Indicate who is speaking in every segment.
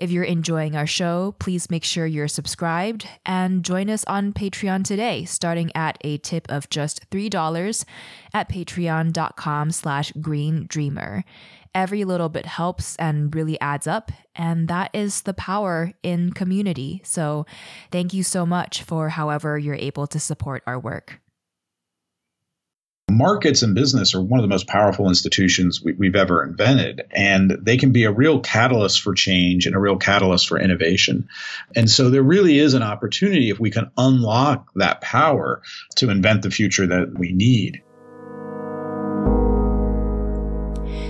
Speaker 1: If you're enjoying our show, please make sure you're subscribed and join us on Patreon today, starting at a tip of just $3 at patreon.com slash green dreamer. Every little bit helps and really adds up. And that is the power in community. So thank you so much for however you're able to support our work.
Speaker 2: Markets and business are one of the most powerful institutions we, have ever invented, and they can be a real catalyst for change and a real catalyst for innovation. And so there really is an opportunity if we can unlock that power to invent the future that we need.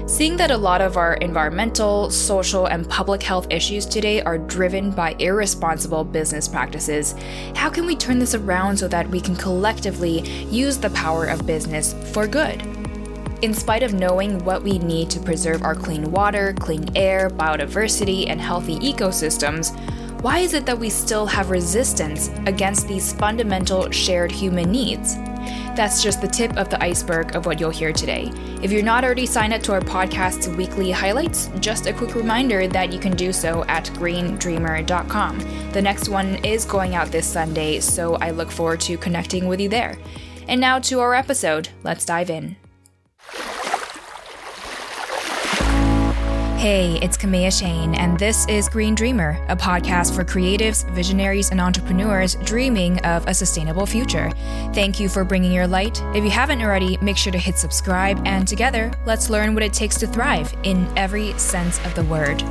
Speaker 1: Seeing that a lot of our environmental, social, and public health issues today are driven by irresponsible business practices, how can we turn this around so that we can collectively use the power of business for good? In spite of knowing what we need to preserve our clean water, clean air, biodiversity, and healthy ecosystems, why is it that we still have resistance against these fundamental shared human needs? That's just the tip of the iceberg of what you'll hear today. If you're not already signed up to our podcast's weekly highlights, just a quick reminder that you can do so at greendreamer.com. The next one is going out this Sunday, so I look forward to connecting with you there. And now to our episode. Let's dive in. Hey, it's Kamea Chayne, and this is Green Dreamer, a podcast for creatives, visionaries, and entrepreneurs dreaming of a sustainable future. Thank you for bringing your light. If you haven't already, make sure to hit subscribe, and together, let's learn what it takes to thrive in every sense of the word.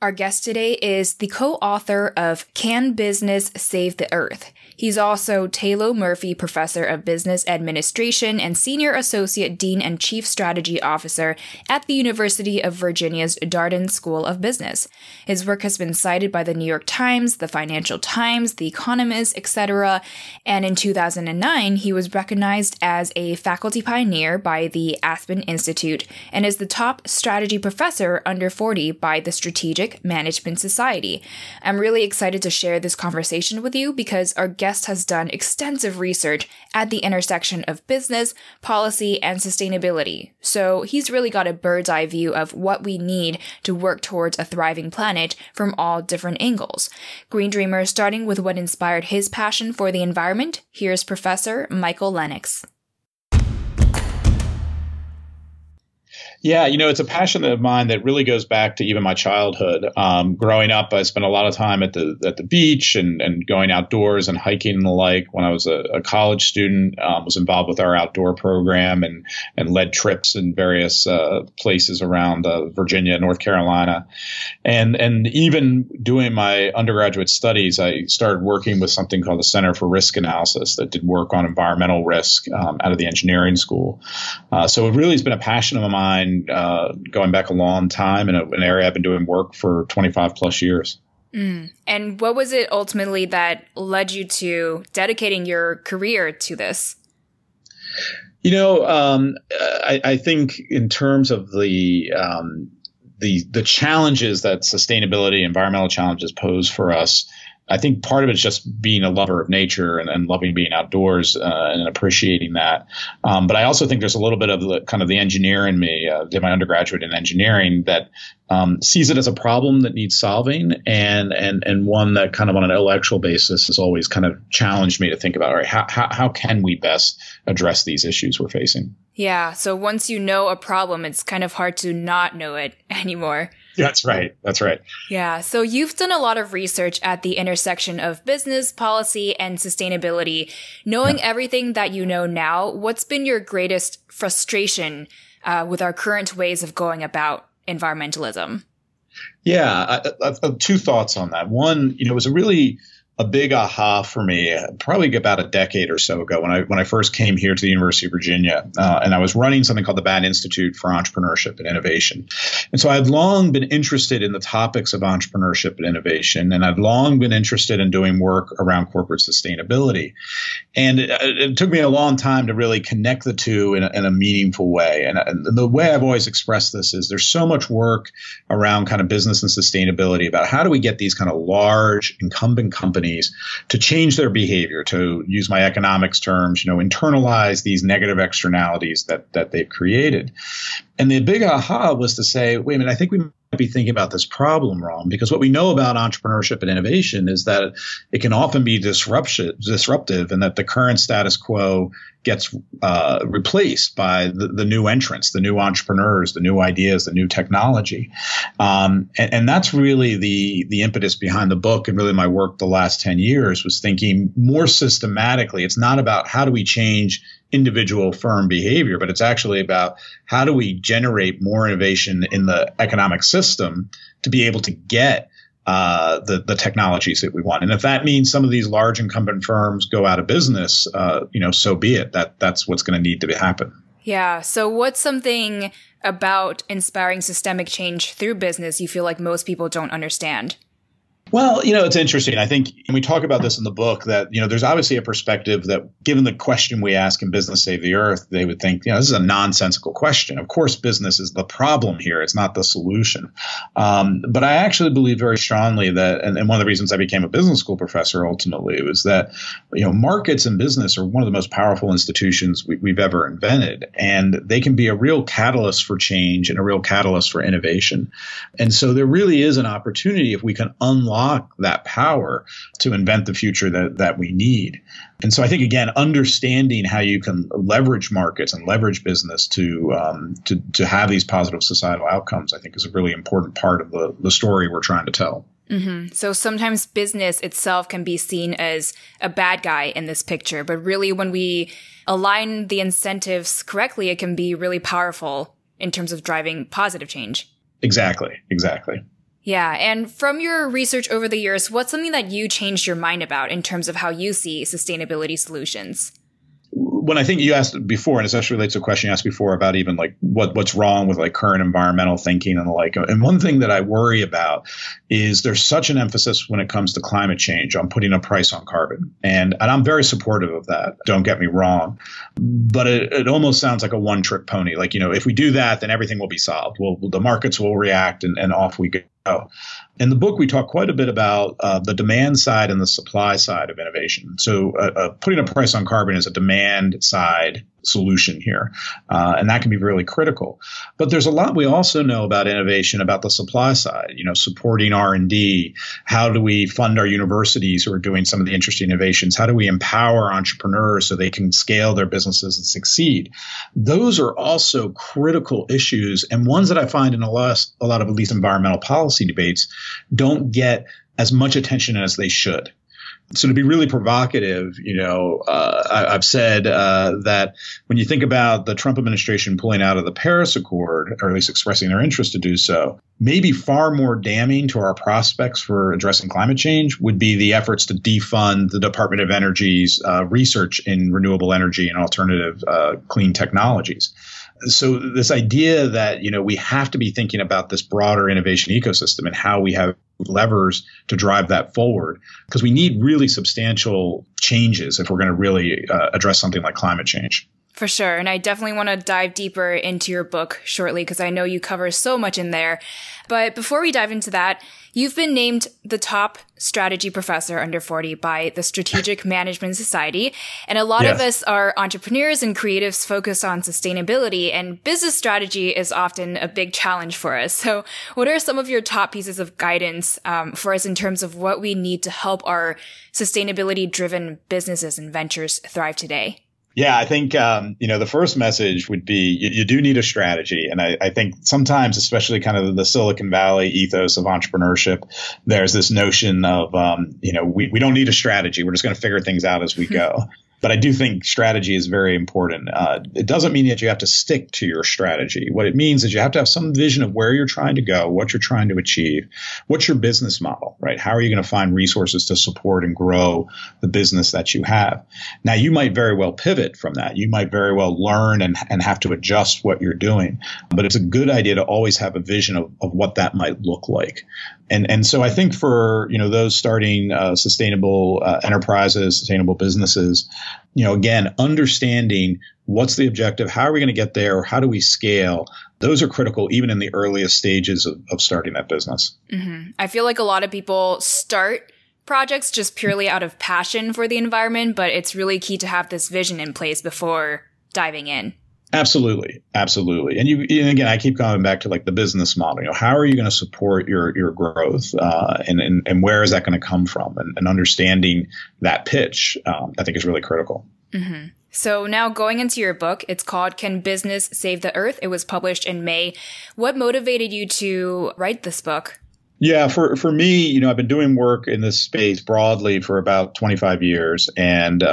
Speaker 1: Our guest today is the co author of Can Business Save the Earth? He's also Tayloe Murphy Professor of Business Administration and Senior Associate Dean and Chief Strategy Officer at the University of Virginia's Darden School of Business. His work has been cited by the New York Times, the Financial Times, The Economist, etc. And in 2009, he was recognized as a faculty pioneer by the Aspen Institute and is the top strategy professor under 40 by the Strategic Management Society. I'm really excited to share this conversation with you because our guest guest has done extensive research at the intersection of business, policy, and sustainability. So he's really got a bird's eye view of what we need to work towards a thriving planet from all different angles. Green Dreamer starting with what inspired his passion for the environment, here's Professor Michael Lenox.
Speaker 2: Yeah, you know, it's a passion of mine that really goes back to even my childhood. Um, growing up, I spent a lot of time at the at the beach and, and going outdoors and hiking and the like. When I was a, a college student, um, was involved with our outdoor program and and led trips in various uh, places around uh, Virginia, North Carolina, and and even doing my undergraduate studies, I started working with something called the Center for Risk Analysis that did work on environmental risk um, out of the engineering school. Uh, so it really has been a passion of mine uh, going back a long time in a, an area I've been doing work for 25 plus years.
Speaker 1: Mm. And what was it ultimately that led you to dedicating your career to this?
Speaker 2: You know, um, I, I, think in terms of the um, the the challenges that sustainability, environmental challenges pose for us, I think part of it is just being a lover of nature and, and loving being outdoors uh, and appreciating that. Um, but I also think there's a little bit of the, kind of the engineer in me. Uh, did my undergraduate in engineering that um, sees it as a problem that needs solving and and and one that kind of on an intellectual basis has always kind of challenged me to think about all right how how, how can we best address these issues we're facing.
Speaker 1: Yeah. So once you know a problem, it's kind of hard to not know it anymore.
Speaker 2: That's right. That's right.
Speaker 1: Yeah. So you've done a lot of research at the intersection of business, policy, and sustainability. Knowing yeah. everything that you know now, what's been your greatest frustration uh, with our current ways of going about environmentalism?
Speaker 2: Yeah. I, I, two thoughts on that. One, you know, it was a really a big aha for me, probably about a decade or so ago when I when I first came here to the University of Virginia, uh, and I was running something called the Batten Institute for Entrepreneurship and Innovation, and so I'd long been interested in the topics of entrepreneurship and innovation, and I'd long been interested in doing work around corporate sustainability, and it, it took me a long time to really connect the two in a, in a meaningful way. And, and the way I've always expressed this is there's so much work around kind of business and sustainability about how do we get these kind of large incumbent companies to change their behavior, to use my economics terms, you know, internalize these negative externalities that that they've created. And the big aha was to say, wait a minute, I think we be thinking about this problem wrong because what we know about entrepreneurship and innovation is that it can often be disruptive, disruptive and that the current status quo gets uh, replaced by the, the, new entrants, the new entrepreneurs, the new ideas, the new technology. Um, and, and, that's really the, the impetus behind the book and really my work the last 10 years was thinking more systematically. It's not about how do we change individual firm behavior, but it's actually about how do we generate more innovation in the economic system to be able to get uh, the the technologies that we want. And if that means some of these large incumbent firms go out of business, uh, you know, so be it. That that's what's going to need to happen.
Speaker 1: Yeah. So, what's something about inspiring systemic change through business you feel like most people don't understand?
Speaker 2: Well, you know, it's interesting. I think and we talk about this in the book that, you know, there's obviously a perspective that given the question we ask in Business Save the Earth, they would think, you know, this is a nonsensical question. Of course, business is the problem here. It's not the solution. Um, but I actually believe very strongly that, and, and, one of the reasons I became a business school professor ultimately was that, you know, markets and business are one of the most powerful institutions we, we've ever invented. And they can be a real catalyst for change and a real catalyst for innovation. And so there really is an opportunity if we can unlock unlock that power to invent the future that, that we need. And so I think again, understanding how you can leverage markets and leverage business to um, to to have these positive societal outcomes, I think is a really important part of the, the story we're trying to tell.
Speaker 1: Mm-hmm. So sometimes business itself can be seen as a bad guy in this picture, but really when we align the incentives correctly, it can be really powerful in terms of driving positive change.
Speaker 2: Exactly. Exactly.
Speaker 1: Yeah. And from your research over the years, what's something that you changed your mind about in terms of how you see sustainability solutions?
Speaker 2: when I think you asked before, and it actually relates to a question you asked before about even like what what's wrong with like current environmental thinking and the like. And one thing that I worry about is there's such an emphasis when it comes to climate change on putting a price on carbon, and and I'm very supportive of that. Don't get me wrong, but it, it almost sounds like a one trick pony. Like you know, if we do that, then everything will be solved. Well, the markets will react, and, and off we go. In the book, we talk quite a bit about uh, the demand side and the supply side of innovation. So, uh, uh, putting a price on carbon is a demand side solution here, uh, and that can be really critical. But there's a lot we also know about innovation about the supply side. You know, supporting R and D. How do we fund our universities who are doing some of the interesting innovations? How do we empower entrepreneurs so they can scale their businesses and succeed? Those are also critical issues and ones that I find in a lot, a lot of at least environmental policy debates don't get as much attention as they should. So to be really provocative, you know, uh, I, have said uh, that when you think about the Trump administration pulling out of the Paris Accord, or at least expressing their interest to do so, maybe far more damning to our prospects for addressing climate change would be the efforts to defund the Department of Energy's uh, research in renewable energy and alternative uh, clean technologies so this idea that you know we have to be thinking about this broader innovation ecosystem and how we have levers to drive that forward because we need really substantial changes if we're going to really uh, address something like climate change
Speaker 1: for sure. And I definitely want to dive deeper into your book shortly because I know you cover so much in there. But before we dive into that, you've been named the top strategy professor under 40 by the Strategic Management Society. And a lot yes. of us are entrepreneurs and creatives focused on sustainability and business strategy is often a big challenge for us. So what are some of your top pieces of guidance um, for us in terms of what we need to help our sustainability driven businesses and ventures thrive today?
Speaker 2: Yeah, I think um, you know the first message would be you, you do need a strategy, and I, I, think sometimes, especially kind of the Silicon Valley ethos of entrepreneurship, there's this notion of um, you know we, we don't need a strategy, we're just going to figure things out as we go. But I do think strategy is very important. Uh, it doesn't mean that you have to stick to your strategy. What it means is you have to have some vision of where you're trying to go, what you're trying to achieve, what's your business model, right? How are you going to find resources to support and grow the business that you have? Now, you might very well pivot from that. You might very well learn and, and have to adjust what you're doing, but it's a good idea to always have a vision of, of what that might look like. And, and so I think for, you know, those starting uh, sustainable uh, enterprises, sustainable businesses, you know, again, understanding what's the objective, how are we going to get there, how do we scale, those are critical even in the earliest stages of, of starting that business.
Speaker 1: Mm-hmm. I feel like a lot of people start projects just purely out of passion for the environment, but it's really key to have this vision in place before diving in.
Speaker 2: Absolutely, absolutely. And you, and again, I keep coming back to like the business model. You know, how are you going to support your your growth, uh, and, and and where is that going to come from? And, and understanding that pitch, um, I think, is really critical.
Speaker 1: Mm-hmm. So now going into your book, it's called "Can Business Save the Earth?" It was published in May. What motivated you to write this book?
Speaker 2: Yeah, for, for me, you know, I've been doing work in this space broadly for about 25 years and uh,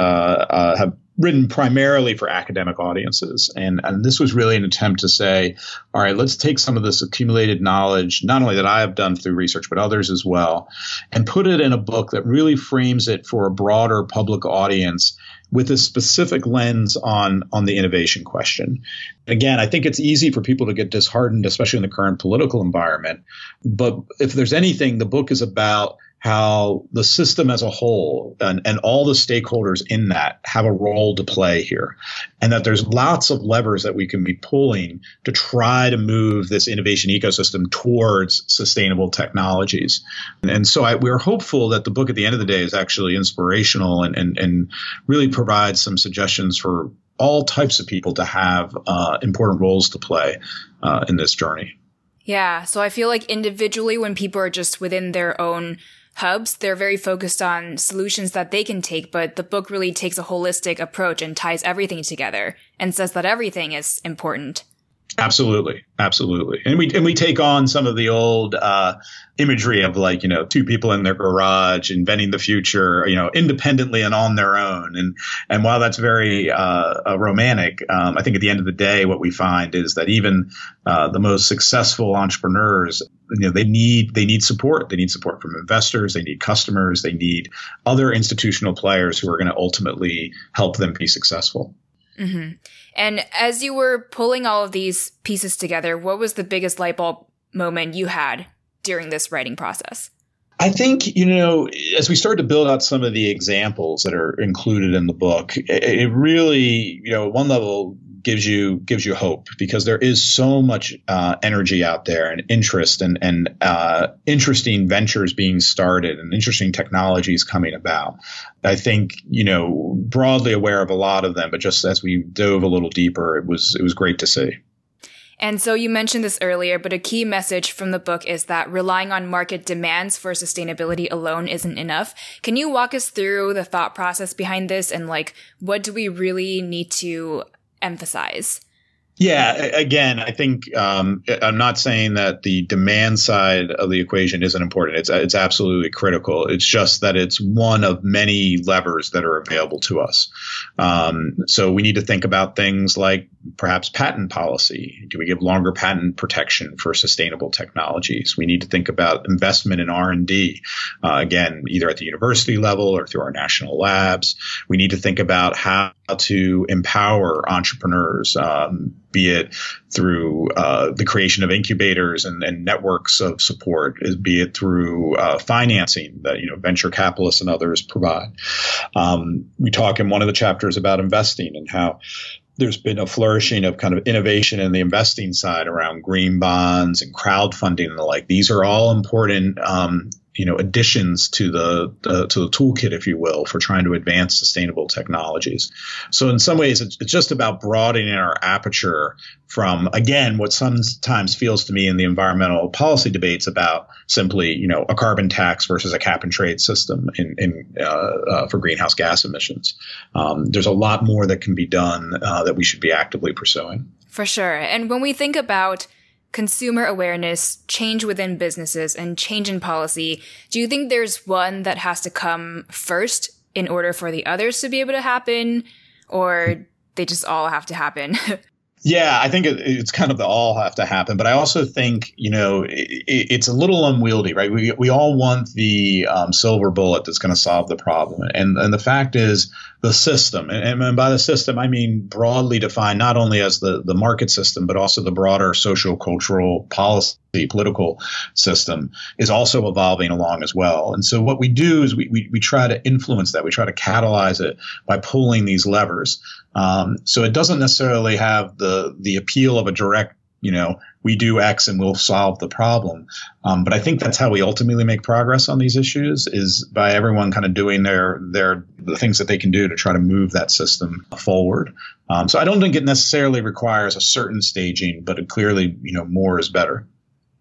Speaker 2: uh, have written primarily for academic audiences. And, and this was really an attempt to say, all right, let's take some of this accumulated knowledge, not only that I have done through research, but others as well, and put it in a book that really frames it for a broader public audience with a specific lens on on the innovation question. Again, I think it's easy for people to get disheartened, especially in the current political environment. But if there's anything, the book is about how the system as a whole and, and all the stakeholders in that have a role to play here. And that there's lots of levers that we can be pulling to try to move this innovation ecosystem towards sustainable technologies. And, so I, we're hopeful that the book at the end of the day is actually inspirational and, and, and really provides some suggestions for all types of people to have uh, important roles to play uh, in this journey.
Speaker 1: Yeah. So I feel like individually, when people are just within their own hubs, they're very focused on solutions that they can take, but the book really takes a holistic approach and ties everything together and says that everything is important.
Speaker 2: Absolutely, absolutely, and we and we take on some of the old uh, imagery of like you know two people in their garage inventing the future, you know, independently and on their own, and and while that's very uh, uh, romantic, um, I think at the end of the day, what we find is that even uh, the most successful entrepreneurs, you know, they need they need support. They need support from investors. They need customers. They need other institutional players who are going to ultimately help them be successful.
Speaker 1: Mm-hmm. And as you were pulling all of these pieces together, what was the biggest light bulb moment you had during this writing process?
Speaker 2: I think, you know, as we start to build out some of the examples that are included in the book, it, it really, you know, one level gives you gives you hope because there is so much uh, energy out there and interest and and uh, interesting ventures being started and interesting technologies coming about. I think you know broadly aware of a lot of them, but just as we dove a little deeper, it was it was great to see.
Speaker 1: And so you mentioned this earlier, but a key message from the book is that relying on market demands for sustainability alone isn't enough. Can you walk us through the thought process behind this and like what do we really need to emphasize.
Speaker 2: Yeah, again, I think um, I'm not saying that the demand side of the equation isn't important. It's it's absolutely critical. It's just that it's one of many levers that are available to us. Um, so we need to think about things like perhaps patent policy. Do we give longer patent protection for sustainable technologies? We need to think about investment in R and D. Uh, again, either at the university level or through our national labs. We need to think about how to empower entrepreneurs. Um, be it through uh, the creation of incubators and, and, networks of support, be it through uh, financing that you know venture capitalists and others provide. Um, we talk in one of the chapters about investing and how there's been a flourishing of kind of innovation in the investing side around green bonds and crowdfunding and the like. These are all important um, you know additions to the, the, to the toolkit if you will for trying to advance sustainable technologies. So in some ways it's, it's, just about broadening our aperture from again what sometimes feels to me in the environmental policy debates about simply you know a carbon tax versus a cap and trade system in, in uh, uh, for greenhouse gas emissions. Um, there's a lot more that can be done uh, that we should be actively pursuing.
Speaker 1: For sure. And when we think about consumer awareness, change within businesses, and change in policy, do you think there's one that has to come first in order for the others to be able to happen, or they just all have to happen?
Speaker 2: Yeah, I think it, it's kind of the all have to happen, but I also think you know it, it's a little unwieldy, right? We we all want the um, silver bullet that's going to solve the problem, and and the fact is the system, and, and by the system I mean broadly defined, not only as the the market system, but also the broader social cultural policy political system is also evolving along as well. And so what we do is we, we, we try to influence that. We try to catalyze it by pulling these levers. Um, so it doesn't necessarily have the the appeal of a direct, you know, we do X and we'll solve the problem. Um, but I think that's how we ultimately make progress on these issues is by everyone kind of doing their their the things that they can do to try to move that system forward. Um, so I don't think it necessarily requires a certain staging, but it clearly, you know, more is better.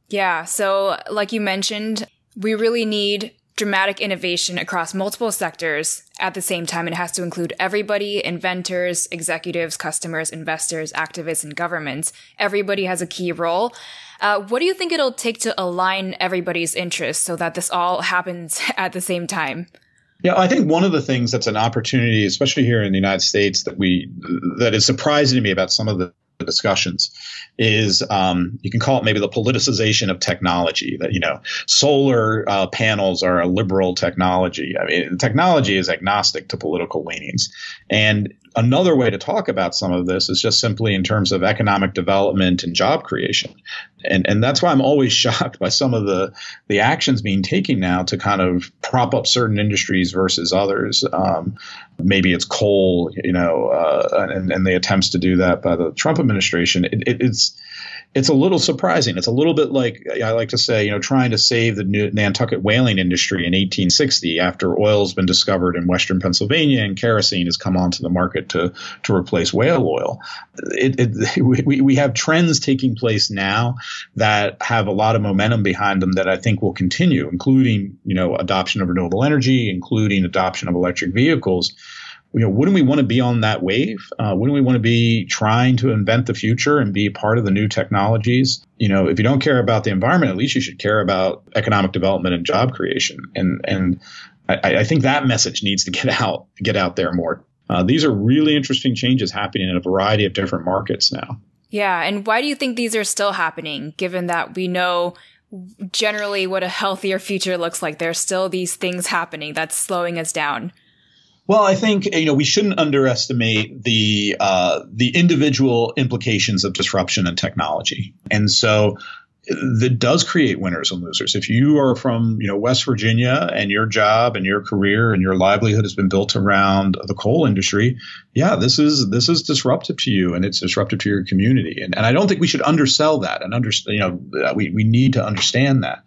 Speaker 1: Yeah. So, like you mentioned, we really need dramatic innovation across multiple sectors at the same time. It has to include everybody inventors, executives, customers, investors, activists, and governments. Everybody has a key role. Uh, what do you think it'll take to align everybody's interests so that this all happens at the same time?
Speaker 2: Yeah, I think one of the things that's an opportunity, especially here in the United States, that we that is surprising to me about some of the discussions is um, you can call it maybe the politicization of technology that you know solar uh, panels are a liberal technology i mean technology is agnostic to political leanings and another way to talk about some of this is just simply in terms of economic development and job creation. And, and that's why I'm always shocked by some of the, the actions being taken now to kind of prop up certain industries versus others. Um, maybe it's coal, you know, uh, and, and the attempts to do that by the Trump administration. It, it, it's, it's a little surprising. It's a little bit like I like to say, you know, trying to save the Nantucket whaling industry in 1860 after oil's been discovered in western Pennsylvania and kerosene has come onto the market to to replace whale oil. It, it, we, we have trends taking place now that have a lot of momentum behind them that I think will continue, including you know adoption of renewable energy, including adoption of electric vehicles you know, wouldn't we want to be on that wave? Uh, wouldn't we want to be trying to invent the future and be part of the new technologies? You know, if you don't care about the environment, at least you should care about economic development and job creation. And and I, I think that message needs to get out get out there more. Uh, these are really interesting changes happening in a variety of different markets now.
Speaker 1: Yeah, and why do you think these are still happening? Given that we know generally what a healthier future looks like, there's still these things happening that's slowing us down.
Speaker 2: Well, I think you know we shouldn't underestimate the uh, the individual implications of disruption and technology, and so that does create winners and losers. If you are from, you know, West Virginia and your job and your career and your livelihood has been built around the coal industry, yeah, this is this is disruptive to you and it's disruptive to your community. And, and I don't think we should undersell that and understand, you know, we, we need to understand that.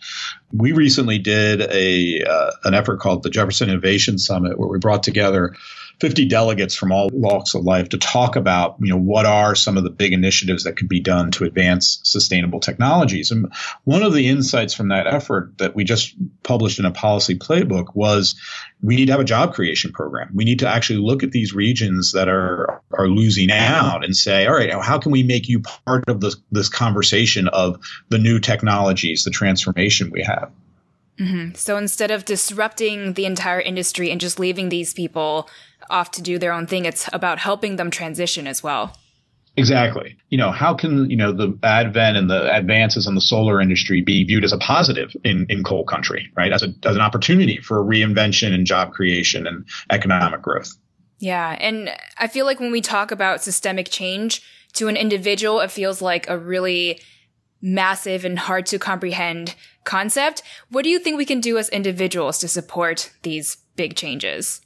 Speaker 2: We recently did a uh, an effort called the Jefferson Innovation Summit where we brought together 50 delegates from all walks of life to talk about, you know, what are some of the big initiatives that could be done to advance sustainable technologies. And one of the insights from that effort that we just published in a policy playbook was we need to have a job creation program. We need to actually look at these regions that are are losing out and say, all right, how can we make you part of this this conversation of the new technologies, the transformation we have?
Speaker 1: Mm-hmm. So instead of disrupting the entire industry and just leaving these people off to do their own thing. It's about helping them transition as well.
Speaker 2: Exactly. You know, how can, you know, the advent and the advances in the solar industry be viewed as a positive in, in coal country, right? As, a, as an opportunity for reinvention and job creation and economic growth.
Speaker 1: Yeah. And I feel like when we talk about systemic change to an individual, it feels like a really massive and hard to comprehend concept. What do you think we can do as individuals to support these big changes?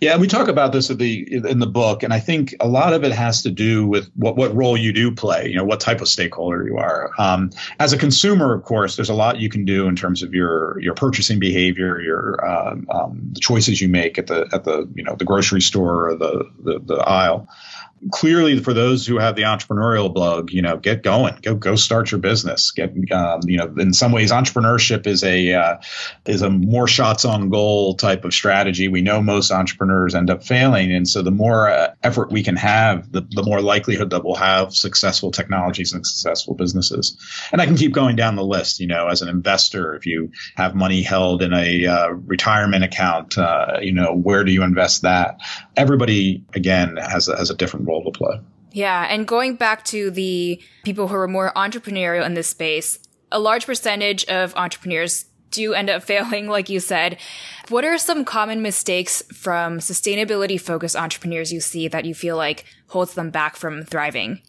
Speaker 2: Yeah, we talk about this in the in the book, and I think a lot of it has to do with what what role you do play. You know, what type of stakeholder you are. Um, as a consumer, of course, there's a lot you can do in terms of your your purchasing behavior, your um, um, the choices you make at the at the you know the grocery store or the the, the aisle. Clearly for those who have the entrepreneurial bug, you know, get going, go go start your business. Get um, you know, in some ways, entrepreneurship is a uh, is a more shots on goal type of strategy. We know most entrepreneurs end up failing, and so the more uh, effort we can have, the, the more likelihood that we'll have successful technologies and successful businesses. And I can keep going down the list. You know, as an investor, if you have money held in a uh, retirement account, uh, you know, where do you invest that? Everybody again has a, has a different role to play.
Speaker 1: Yeah, and going back to the people who are more entrepreneurial in this space, a large percentage of entrepreneurs do end up failing, like you said. What are some common mistakes from sustainability focused entrepreneurs you see that you feel like holds them back from thriving?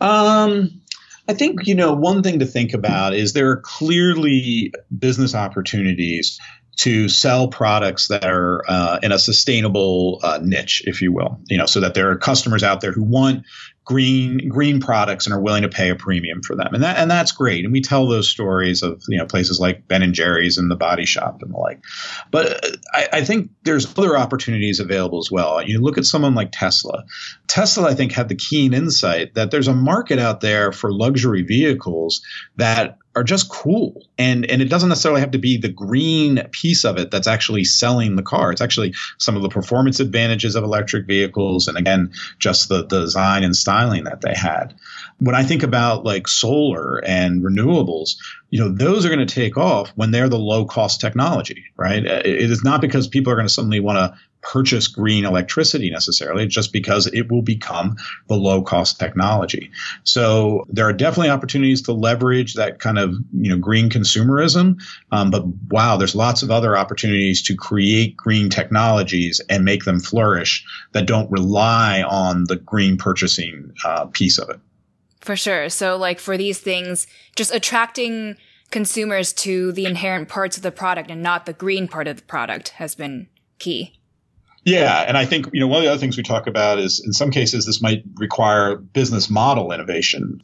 Speaker 2: Um, I think, you know, one thing to think about is there are clearly business opportunities to sell products that are uh, in a sustainable uh, niche, if you will. You know, so that there are customers out there who want green green products and are willing to pay a premium for them, and that and that's great. And we tell those stories of you know places like Ben and Jerry's and the Body Shop and the like. But I, I think there's other opportunities available as well. You look at someone like Tesla. Tesla, I think, had the keen insight that there's a market out there for luxury vehicles that are just cool. And and it doesn't necessarily have to be the green piece of it that's actually selling the car. It's actually some of the performance advantages of electric vehicles and again just the, the design and styling that they had. When I think about like solar and renewables, you know, those are going to take off when they're the low cost technology, right? Uh, it is not because people are going to suddenly want to purchase green electricity necessarily, just because it will become the low cost technology. So there are definitely opportunities to leverage that kind of you know green consumerism. Um, but wow, there's lots of other opportunities to create green technologies and make them flourish that don't rely on the green purchasing uh, piece of it.
Speaker 1: For sure. So like for these things, just attracting consumers to the inherent parts of the product and not the green part of the product has been key.
Speaker 2: Yeah, and I think you know one of the other things we talk about is in some cases this might require business model innovation.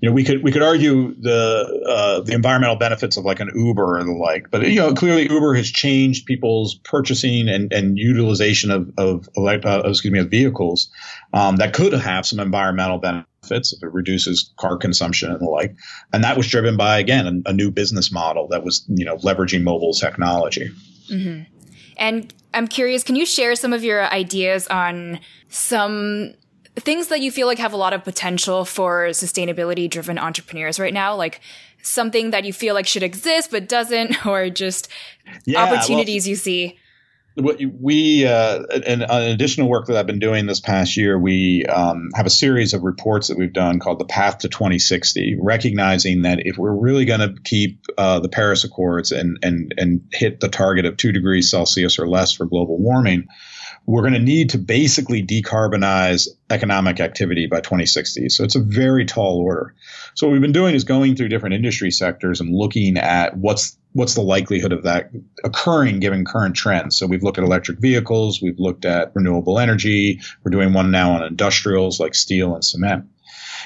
Speaker 2: You know, we could we could argue the uh, the environmental benefits of like an Uber or the like, but you know clearly Uber has changed people's purchasing and, and utilization of of uh, excuse me of vehicles um, that could have some environmental benefits if it reduces car consumption and the like. And that was driven by again a, a new business model that was you know leveraging mobile technology.
Speaker 1: Mm-hmm. And I'm curious, can you share some of your ideas on some things that you feel like have a lot of potential for sustainability driven entrepreneurs right now? Like something that you feel like should exist but doesn't, or just yeah, opportunities well, you see?
Speaker 2: We uh, an, additional work that I've been doing this past year, we um, have a series of reports that we've done called the Path to 2060, recognizing that if we're really going to keep uh, the Paris Accords and and and hit the target of two degrees Celsius or less for global warming, we're going to need to basically decarbonize economic activity by 2060. So it's a very tall order. So what we've been doing is going through different industry sectors and looking at what's what's the likelihood of that occurring given current trends. So we've looked at electric vehicles, we've looked at renewable energy, we're doing one now on industrials like steel and cement.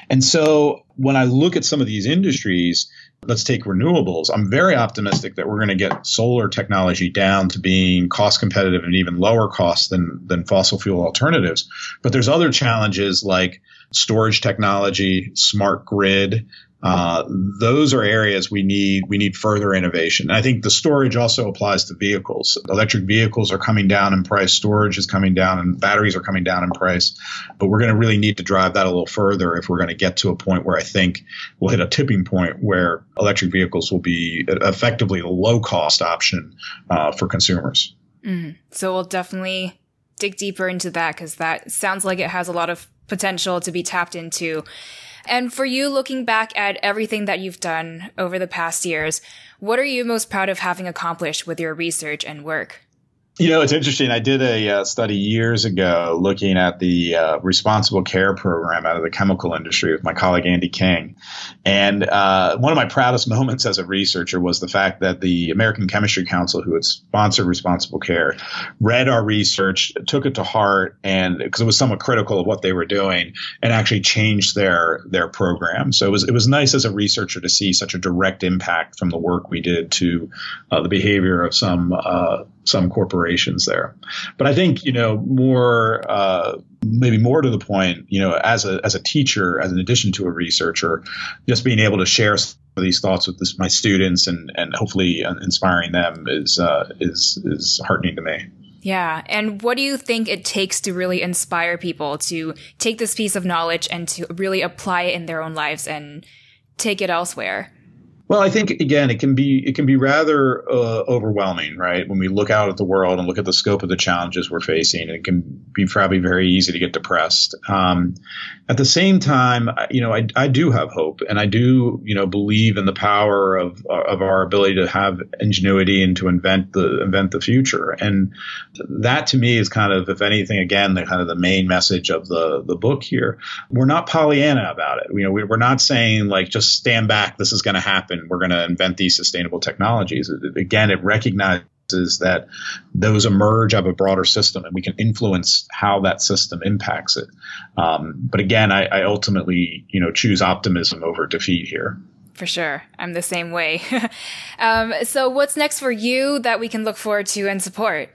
Speaker 2: And so when I look at some of these industries, let's take renewables. I'm very optimistic that we're going to get solar technology down to being cost competitive and even lower cost than than fossil fuel alternatives. But there's other challenges like storage technology, smart grid, uh, those are areas we need we need further innovation. And I think the storage also applies to vehicles. Electric vehicles are coming down in price, storage is coming down, and batteries are coming down in price. But we're going to really need to drive that a little further if we're going to get to a point where I think we'll hit a tipping point where electric vehicles will be effectively a low cost option uh, for consumers.
Speaker 1: Mm. So we'll definitely dig deeper into that because that sounds like it has a lot of potential to be tapped into. And for you, looking back at everything that you've done over the past years, what are you most proud of having accomplished with your research and work?
Speaker 2: You know, it's interesting. I did a uh, study years ago looking at the uh, responsible care program out of the chemical industry with my colleague Andy King. And uh, one of my proudest moments as a researcher was the fact that the American Chemistry Council, who had sponsored responsible care, read our research, took it to heart, and because it was somewhat critical of what they were doing, and actually changed their their program. So it was it was nice as a researcher to see such a direct impact from the work we did to uh, the behavior of some uh, some corporations there. But I think you know more, uh, maybe more to the point, you know, as a as a teacher, as an addition to a researcher, just being able to share these thoughts with this, my students and and hopefully inspiring them is uh, is is heartening to me.
Speaker 1: Yeah. And what do you think it takes to really inspire people to take this piece of knowledge and to really apply it in their own lives and take it elsewhere?
Speaker 2: Well, I think again, it can be it can be rather uh, overwhelming, right? When we look out at the world and look at the scope of the challenges we're facing, it can be probably very easy to get depressed. Um, at the same time, you know, I, I do have hope, and I do, you know, believe in the power of of our ability to have ingenuity and to invent the invent the future. And that, to me, is kind of, if anything, again, the kind of the main message of the the book here. We're not Pollyanna about it. You know, we, we're not saying like just stand back. This is going to happen we're going to invent these sustainable technologies. Again, it recognizes that those emerge out of a broader system and we can influence how that system impacts it. Um, but again, I, I ultimately, you know, choose optimism over defeat here.
Speaker 1: For sure. I'm the same way. um, so, what's next for you that we can look forward to and support?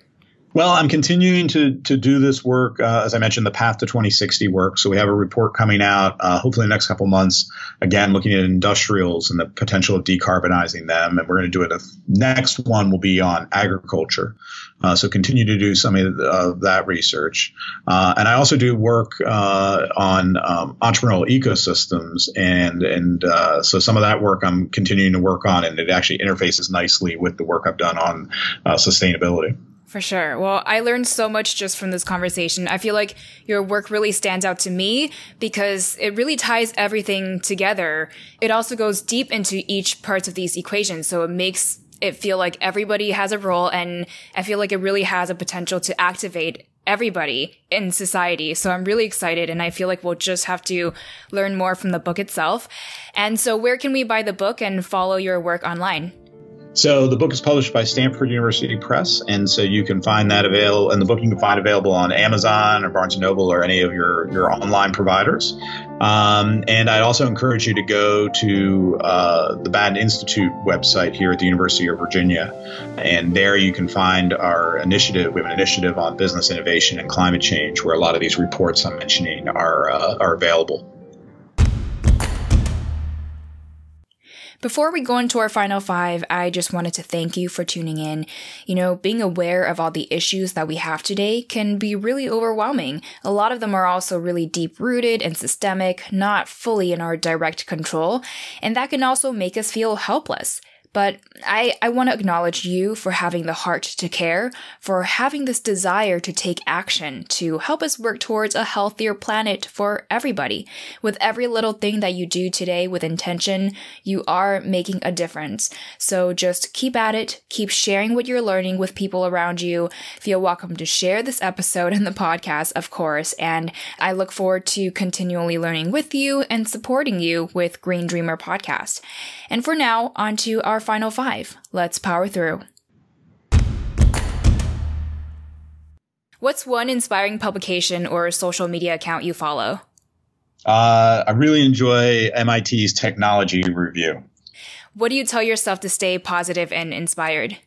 Speaker 2: Well, I'm continuing to to do this work, uh, as I mentioned, the Path to 2060 work. So we have a report coming out, uh, hopefully in the next couple months. Again, looking at industrials and the potential of decarbonizing them, and we're going to do it. The next one will be on agriculture. Uh, so continue to do some of uh, that research, uh, and I also do work uh, on um, entrepreneurial ecosystems, and and so some of that work I'm continuing to work on, and it actually interfaces nicely with the work I've done on sustainability.
Speaker 1: For sure. Well, I learned so much just from this conversation. I feel like your work really stands out to me because it really ties everything together. It also goes deep into each parts of these equations. So it makes it feel like everybody has a role and I feel like it really has a potential to activate everybody in society. So I'm really excited and I feel like we'll just have to learn more from the book itself. And so where can we buy the book and follow your work online?
Speaker 2: So the book is published by Stanford University Press, and so you can find that available. And the book you can find available on Amazon or Barnes and Noble or any of your your online providers. Um, and I'd also encourage you to go to uh, the Batten Institute website here at the University of Virginia, and there you can find our initiative. We have an initiative on business innovation and climate change, where a lot of these reports I'm mentioning are uh, are available.
Speaker 1: Before we go into our final five, I just wanted to thank you for tuning in. You know, being aware of all the issues that we have today can be really overwhelming. A lot of them are also really deep rooted and systemic, not fully in our direct control, and that can also make us feel helpless. But I, I want to acknowledge you for having the heart to care, for having this desire to take action to help us work towards a healthier planet for everybody. With every little thing that you do today with intention, you are making a difference. So just keep at it, keep sharing what you're learning with people around you. Feel welcome to share this episode and the podcast, of course, and I look forward to continually learning with you and supporting you with Green Dreamer podcast. And for now, on to our final five. Let's power through. What's one inspiring publication or social media account you follow?
Speaker 2: Uh, I really enjoy MIT's Technology Review.
Speaker 1: What do you tell yourself to stay positive and inspired?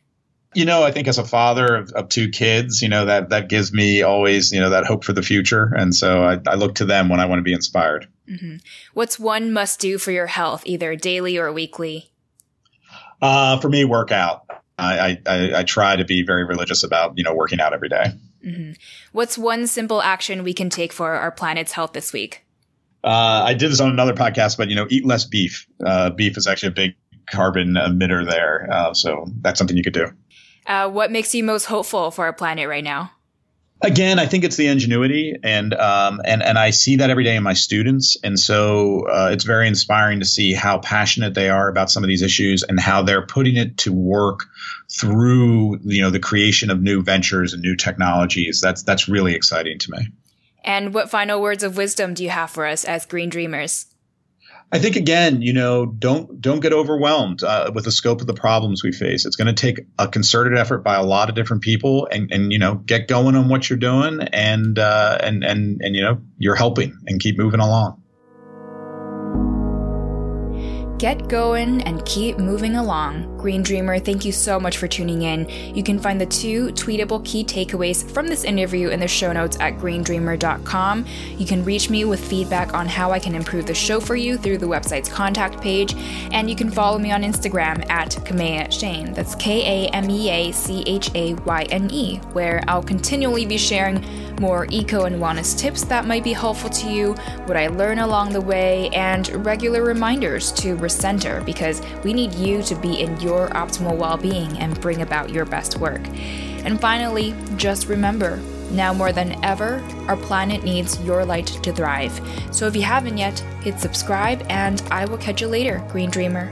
Speaker 2: You know, I think as a father of, of, two kids, you know, that, that gives me always, you know, that hope for the future. And so I, I look to them when I want to be inspired.
Speaker 1: Mm-hmm. What's one must do for your health, either daily or weekly?
Speaker 2: Uh, for me, workout. I, I, I, try to be very religious about, you know, working out every day.
Speaker 1: Mm-hmm. What's one simple action we can take for our planet's health this week?
Speaker 2: Uh, I did this on another podcast, but, you know, eat less beef. Uh, beef is actually a big carbon emitter there. Uh, so that's something you could do.
Speaker 1: Uh, what makes you most hopeful for our planet right now?
Speaker 2: Again, I think it's the ingenuity, and um, and and I see that every day in my students, and so uh, it's very inspiring to see how passionate they are about some of these issues and how they're putting it to work through you know the creation of new ventures and new technologies. That's that's really exciting to me.
Speaker 1: And what final words of wisdom do you have for us as green dreamers?
Speaker 2: I think again, you know, don't don't get overwhelmed uh, with the scope of the problems we face. It's going to take a concerted effort by a lot of different people, and and you know, get going on what you're doing, and uh, and and and you know, you're helping and keep moving along.
Speaker 1: Get going and keep moving along. Green Dreamer, thank you so much for tuning in. You can find the two tweetable key takeaways from this interview in the show notes at greendreamer.com. You can reach me with feedback on how I can improve the show for you through the website's contact page, and you can follow me on Instagram at Kamea Chayne. That's K A M E A C H A Y N E, where I'll continually be sharing more eco and wellness tips that might be helpful to you, what I learn along the way, and regular reminders to recenter because we need you to be in your optimal well being and bring about your best work. And finally, just remember now more than ever, our planet needs your light to thrive. So if you haven't yet, hit subscribe, and I will catch you later, Green Dreamer.